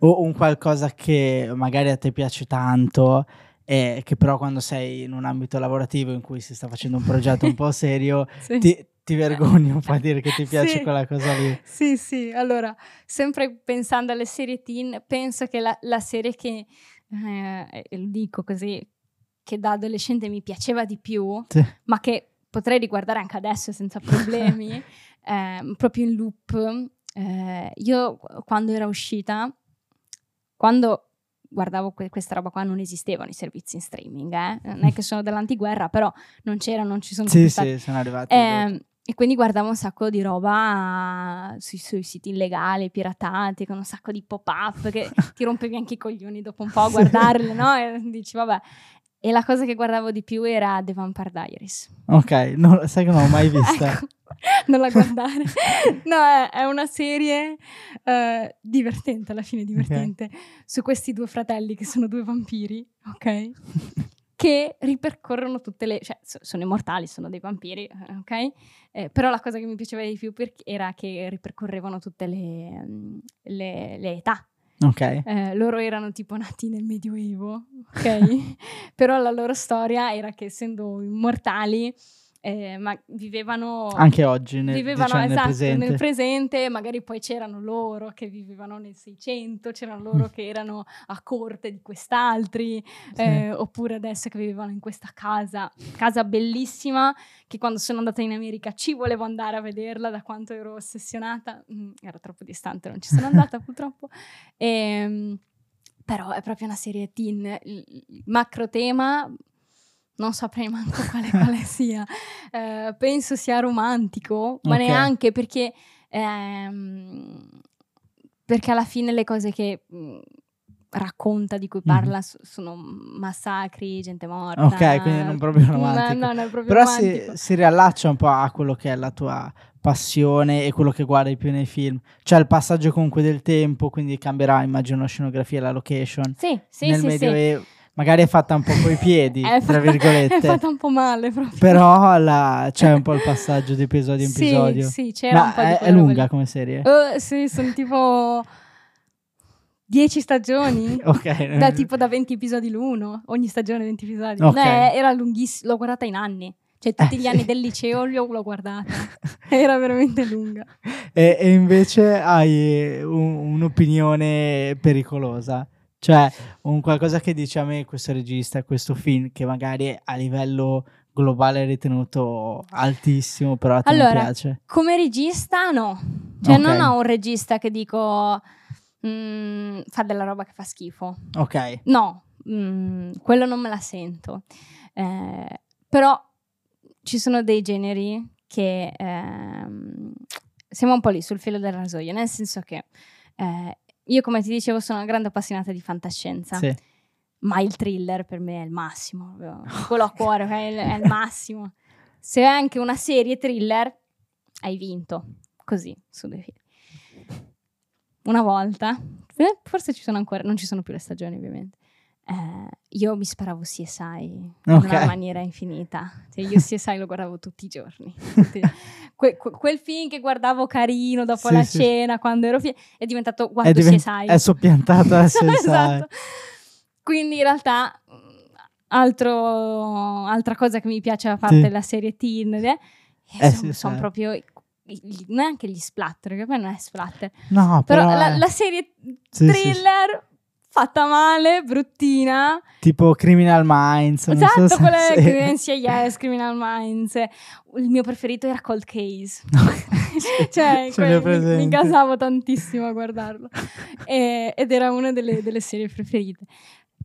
o un qualcosa che magari a te piace tanto e che però quando sei in un ambito lavorativo in cui si sta facendo un progetto un po' serio sì. ti, ti vergogni un po' a dire che ti piace sì. quella cosa lì. Sì, sì, allora, sempre pensando alle serie teen, penso che la, la serie che, eh, lo dico così, che da adolescente mi piaceva di più, sì. ma che potrei riguardare anche adesso senza problemi, eh, proprio in loop. Eh, io quando era uscita, quando guardavo que- questa roba qua non esistevano i servizi in streaming, eh? non è che sono dell'antiguerra, però non c'erano, non ci sono sì, sì, sono arrivati. Eh, e quindi guardavo un sacco di roba sui, sui, siti illegali, piratati, con un sacco di pop-up che ti rompevi anche i coglioni dopo un po' a guardarle, no? E dici, vabbè. E la cosa che guardavo di più era The Vampire Diaries. Ok, no, sai che non l'ho mai vista. ecco, non la guardare. no, è, è, una serie uh, divertente, alla fine divertente, okay. su questi due fratelli che sono due vampiri, ok? che ripercorrono tutte le... cioè sono immortali, sono dei vampiri, ok? Eh, però la cosa che mi piaceva di più era che ripercorrevano tutte le, mm, le, le età Ok. Eh, loro erano tipo nati nel Medioevo, ok? Però la loro storia era che essendo immortali eh, ma vivevano anche oggi nel, vivevano, diciamo, esatto, nel, presente. nel, presente. magari poi c'erano loro che vivevano nel 600 c'erano loro mm. che erano a corte di quest'altri sì. eh, oppure adesso che vivevano in questa casa casa bellissima che quando sono andata in America ci volevo andare a vederla da quanto ero ossessionata mm, era troppo distante non ci sono andata purtroppo e, ehm, però è proprio una serie teen il macro tema non saprei manco quale, quale sia. Eh, penso sia romantico, ma okay. neanche perché, ehm, perché alla fine le cose che mh, mm, racconta, di cui parla, mm. sono massacri, gente morta. Ok, quindi non proprio romantico. No, no, proprio Però romantico. Si, si riallaccia un po' a quello che è la tua passione e quello che guardi più nei film. C'è il passaggio comunque del tempo, quindi cambierà, immagino, la scenografia e la location. Sì, sì, Nel sì. Medioevo. Sì magari è fatta un po' coi piedi, tra fatta, virgolette. È fatta un po' male proprio. Però la, c'è un po' il passaggio di episodio in episodio. Sì, sì, c'era Ma un po' di è, è lunga come serie? Uh, sì, sono tipo 10 stagioni. ok. Da tipo da 20 episodi l'uno, ogni stagione 20 episodi. Okay. No, era lunghissima, l'ho guardata in anni. Cioè tutti eh, gli anni del liceo l'ho guardata. Era veramente lunga. E, e invece hai un, un'opinione pericolosa? Cioè, un qualcosa che dice a me questo regista, questo film, che magari a livello globale è ritenuto altissimo, però a te allora, piace. Come regista no. Cioè, okay. non ho un regista che dico mm, fa della roba che fa schifo. Ok. No, mm, quello non me la sento. Eh, però ci sono dei generi che ehm, siamo un po' lì sul filo del rasoio, nel senso che eh, io, come ti dicevo, sono una grande appassionata di fantascienza. Sì. Ma il thriller per me è il massimo, quello a cuore è il, è il massimo. Se è anche una serie thriller, hai vinto. Così, su due fili. Una volta, eh, forse ci sono ancora, non ci sono più le stagioni ovviamente. Eh, io mi sparavo CSI in una maniera infinita. Cioè, io CSI lo guardavo tutti i giorni. Que- que- quel film che guardavo carino dopo sì, la sì. cena, quando ero figlia, è diventato guardo è divent- CSI. È soppiantata CSI. esatto. Quindi in realtà altro, altra cosa che mi piace a parte sì. della serie teen eh, eh, sono, son proprio neanche gli splatter, che poi non è splatter. No, però, però la, la, serie thriller fatta male, bruttina. Tipo Criminal Minds. Esatto, so quella è NCIS, Criminal Minds. Il mio preferito era Cold Case. cioè, quel, mi, mi gasavo tantissimo a guardarlo. E, ed era una delle, delle serie preferite.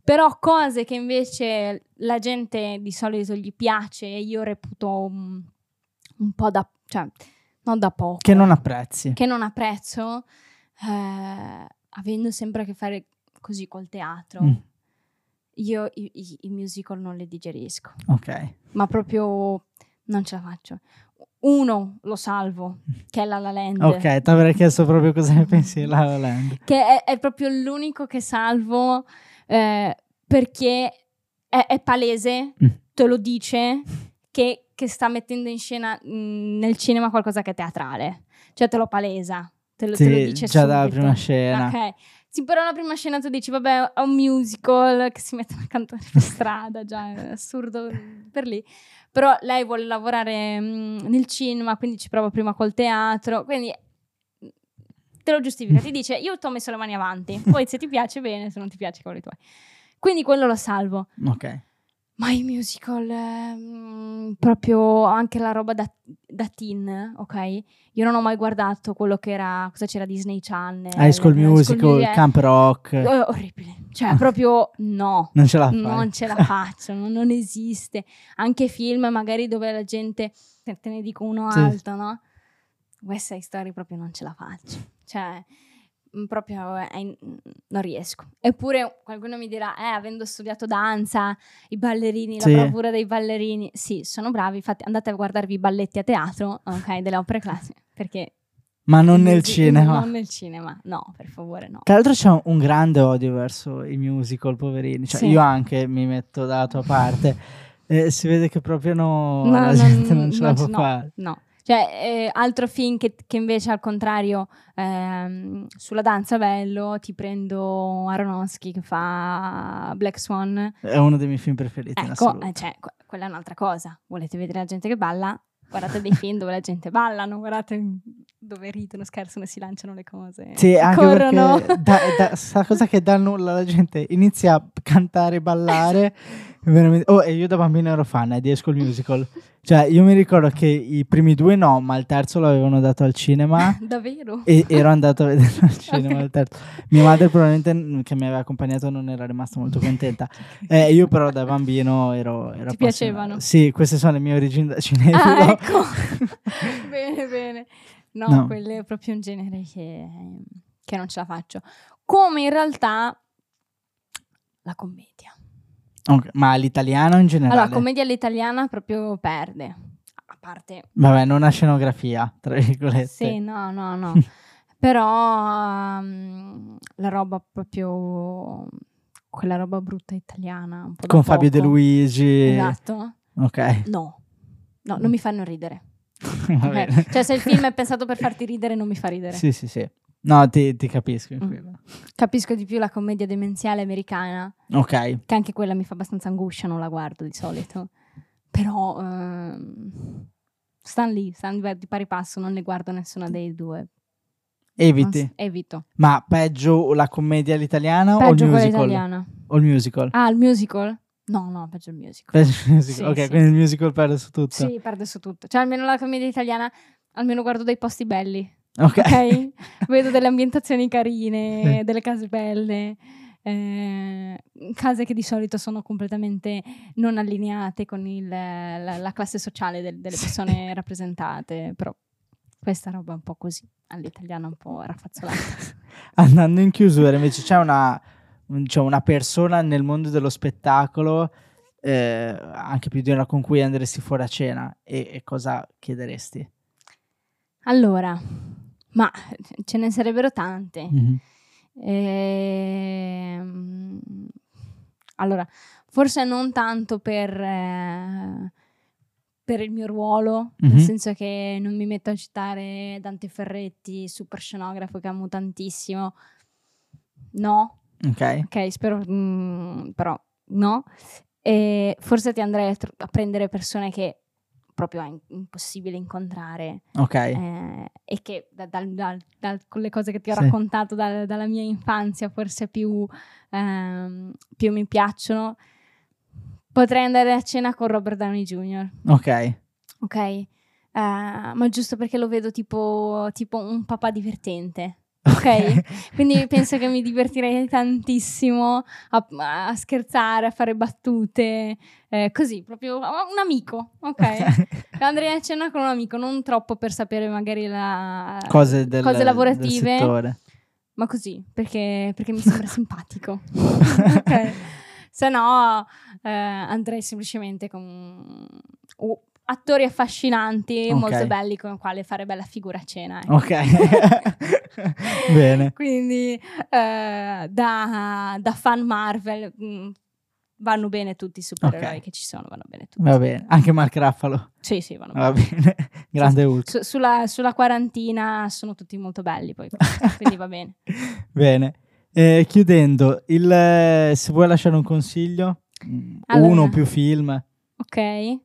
Però cose che invece la gente di solito gli piace e io reputo un, un po' da... Cioè, non da poco. Che non apprezzi. Che non apprezzo, eh, avendo sempre a che fare così col teatro. Mm. Io i, i, i, musical non li digerisco. Ok. Ma proprio non ce la faccio. Uno lo salvo, che è La La Land. Ok, ti avrei chiesto proprio cosa ne pensi di La La Land. Che è, è proprio l'unico che salvo eh, perché è, è palese, mm. te lo dice, che, che, sta mettendo in scena mh, mm, nel cinema qualcosa che è teatrale. Cioè te lo palesa, te lo, sì, te lo dice già subito. dalla prima scena. Ok. Sì, però la prima scena tu dici, vabbè, è un musical che si mettono a cantare per strada, già è assurdo per lì. Però lei vuole lavorare mh, mm, nel cinema, quindi ci prova prima col teatro, quindi mm, te lo giustifica, ti dice, io ti ho messo le mani avanti, poi se ti piace bene, se non ti piace, cavoli tuoi. Quindi quello lo salvo. Ok. Ma i musical, ehm, proprio anche la roba da, da, teen, ok? Io non ho mai guardato quello che era, cosa c'era Disney Channel. High School Musical, School Camp Rock. Oh, orribile, cioè proprio no. Non ce la fai. Non ce la faccio, non, non, esiste. Anche film magari dove la gente, te ne dico uno sì. alto, no? West Side Story proprio non ce la faccio. Cioè proprio è in, non riesco. Eppure qualcuno mi dirà, eh, avendo studiato danza, i ballerini, sì. la bravura dei ballerini, sì, sono bravi, infatti andate a guardarvi i balletti a teatro, ok, delle opere classiche, perché... Ma non nel cinema. Non nel cinema, no, per favore no. Tra l'altro c'è un grande odio verso i musical, poverini, cioè sì. io anche mi metto dalla tua parte. Eh, si vede che proprio no, no la non, gente non ce la può no, fare. No, cioè, eh, altro film che, che, invece al contrario ehm, sulla danza bello, ti prendo Aronofsky che fa Black Swan. È uno dei miei film preferiti ecco, eh, cioè, quella è un'altra cosa. Volete vedere la gente che balla? Guardate dei film dove la gente balla, non guardate dove ridono, scherzano si lanciano le cose. Sì, anche corrono. perché da, da, sta cosa che dà nulla la gente inizia a cantare ballare Veramente. Oh, e io da bambino ero fan eh, di School Musical. Cioè, io mi ricordo che i primi due no, ma il terzo l'avevano dato al cinema. Davvero? E ero andato a vedere al cinema il terzo. Mia madre probabilmente, che mi aveva accompagnato, non era rimasta molto contenta. Eh, io però da bambino ero... ero Ti piacevano? Sì, queste sono le mie origini da cinefilo. Ah, ecco. bene, bene. No, no, quello è proprio un genere che, che non ce la faccio. Come in realtà la commedia. Okay, ma l'italiano in generale? Allora, commedia all'italiana proprio perde. A parte... Vabbè, non ha scenografia, tra virgolette. Sì, no, no, no. Però um, la roba proprio... Quella roba brutta italiana. Con Fabio De Luigi. Esatto. Ok. No. No, non mi fanno ridere. okay. Cioè, se il film è pensato per farti ridere, non mi fa ridere. Sì, sì, sì. No, ti, ti capisco. Mm. Capisco di più la commedia demenziale americana. Ok. Che anche quella mi fa abbastanza angoscia, non la guardo di solito. Però ehm, stanno lì, stanno di pari passo, non ne guardo nessuna dei due. Eviti? S- evito. Ma peggio la commedia all'italiana peggio o il musical? O il musical? Ah, il musical? No, no, peggio il musical. Peggio il musical. Sì, ok, sì. quindi il musical perde su tutto. Sì, perde su tutto. Cioè, almeno la commedia italiana, almeno guardo dei posti belli. Ok. okay? Vedo delle ambientazioni carine, sì. delle case belle. eh, case che di solito sono completamente non allineate con il, la, la, classe sociale del, delle persone rappresentate, però questa roba è un po' così, all'italiana un po' raffazzolata. Andando in chiusura, invece c'è una, cioè una persona nel mondo dello spettacolo, eh, anche più di una con cui andresti fuori a cena, e, e cosa chiederesti? Allora, ma ce ne sarebbero tante. Mm-hmm. Ehm, allora, forse non tanto per, eh, per il mio ruolo, mm-hmm. nel senso che non mi metto a citare Dante Ferretti, super scenografo che amo tantissimo. No. Ok. Ok, spero, mm, però no. E forse ti andrei a, tr- a prendere persone che proprio impossibile incontrare. Ok. Eh, e che da, da, da, con le cose che ti ho sì. raccontato dalla mia infanzia forse più, ehm, più, mi piacciono, potrei andare a cena con Robert Downey Jr. Ok. Ok. Uh, ma giusto perché lo vedo tipo, tipo un papà divertente. Ok, quindi penso che mi divertirei tantissimo a, a scherzare, a fare battute, eh, così, proprio un amico, ok? Andrei a cena con un amico, non troppo per sapere magari la, cose, del, cose lavorative, del ma così, perché, perché mi sembra simpatico. ok, se no eh, andrei semplicemente con... Uh, attori affascinanti, okay. molto belli con i quali fare bella figura a cena. Ecco. Ok, bene. Quindi eh, da, da, fan Marvel mh, mm, vanno bene tutti i supereroi okay. che ci sono, vanno bene tutti. Va bene, anche Mark Raffalo. Sì, sì, vanno Va bene. bene. Grande sì, Hulk. Su, sulla, sulla, quarantina sono tutti molto belli poi, quindi va bene. bene. Eh, chiudendo, il, eh, se vuoi lasciare un consiglio, allora, uno o più film. Ok.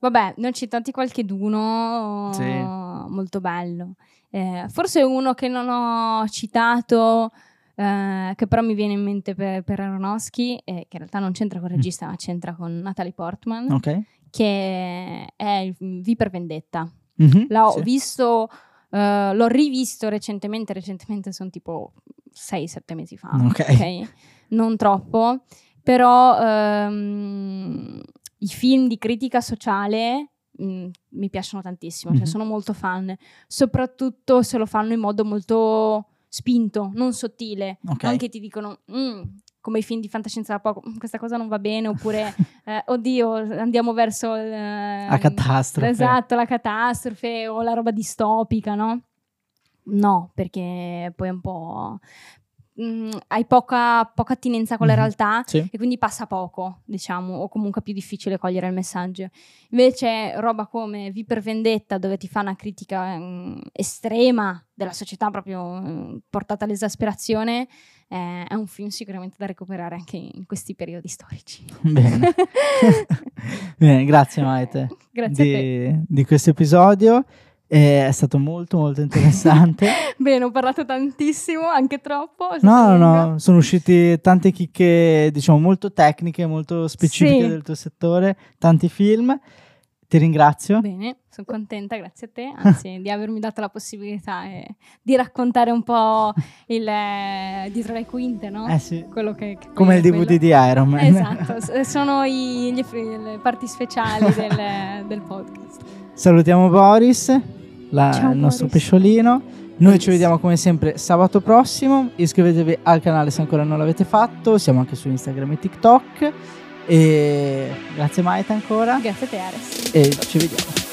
Vabbè, ne ho citati qualche d'uno sì. molto bello. Eh, forse uno che non ho citato, eh, che però mi viene in mente per, per Aronofsky, eh, che in realtà non c'entra con il mm. regista, mm. ma c'entra con Natalie Portman, okay. che è V per Vendetta. Mm-hmm, L'ho sì. visto, uh, l'ho rivisto recentemente, recentemente sono tipo 6-7 mesi fa, okay. ok? Non troppo, però... Um, i film di critica sociale mh, mm, mi piacciono tantissimo, mm-hmm. cioè mhm. sono molto fan, soprattutto se lo fanno in modo molto spinto, non sottile, okay. non che ti dicono mm, come i film di fantascienza da poco, mm, questa cosa non va bene, oppure eh, oddio, andiamo verso eh, la catastrofe. Esatto, la catastrofe o la roba distopica, no? No, perché poi è un po' mh, mm, hai poca, poca, attinenza con mm-hmm. la realtà sì. e quindi passa poco, diciamo, o comunque è più difficile cogliere il messaggio. Invece roba come V per Vendetta, dove ti fa una critica mh, mm, estrema della società proprio mh, mm, portata all'esasperazione, eh, è un film sicuramente da recuperare anche in questi periodi storici. Bene, Bene grazie Maite grazie di, di questo episodio. È stato molto molto interessante. Bene, ho parlato tantissimo, anche troppo. No, no, no, sono usciti tante chicche, diciamo, molto tecniche, molto specifiche sì. del tuo settore, tanti film. Ti ringrazio. Bene, sono contenta, grazie a te, anzi di avermi dato la possibilità eh, di raccontare un po' il eh, dietro le quinte, no? Eh sì. Quello che, che Come il DVD quello... di Iron Man. Esatto, sono i, gli, le parti speciali del, del podcast. Salutiamo Boris la, Ciao, il nostro Boris. pesciolino. Noi Boris. ci vediamo come sempre sabato prossimo. Iscrivetevi al canale se ancora non l'avete fatto. Siamo anche su Instagram e TikTok. E grazie Maita ancora. Grazie a te Ares. E ci vediamo.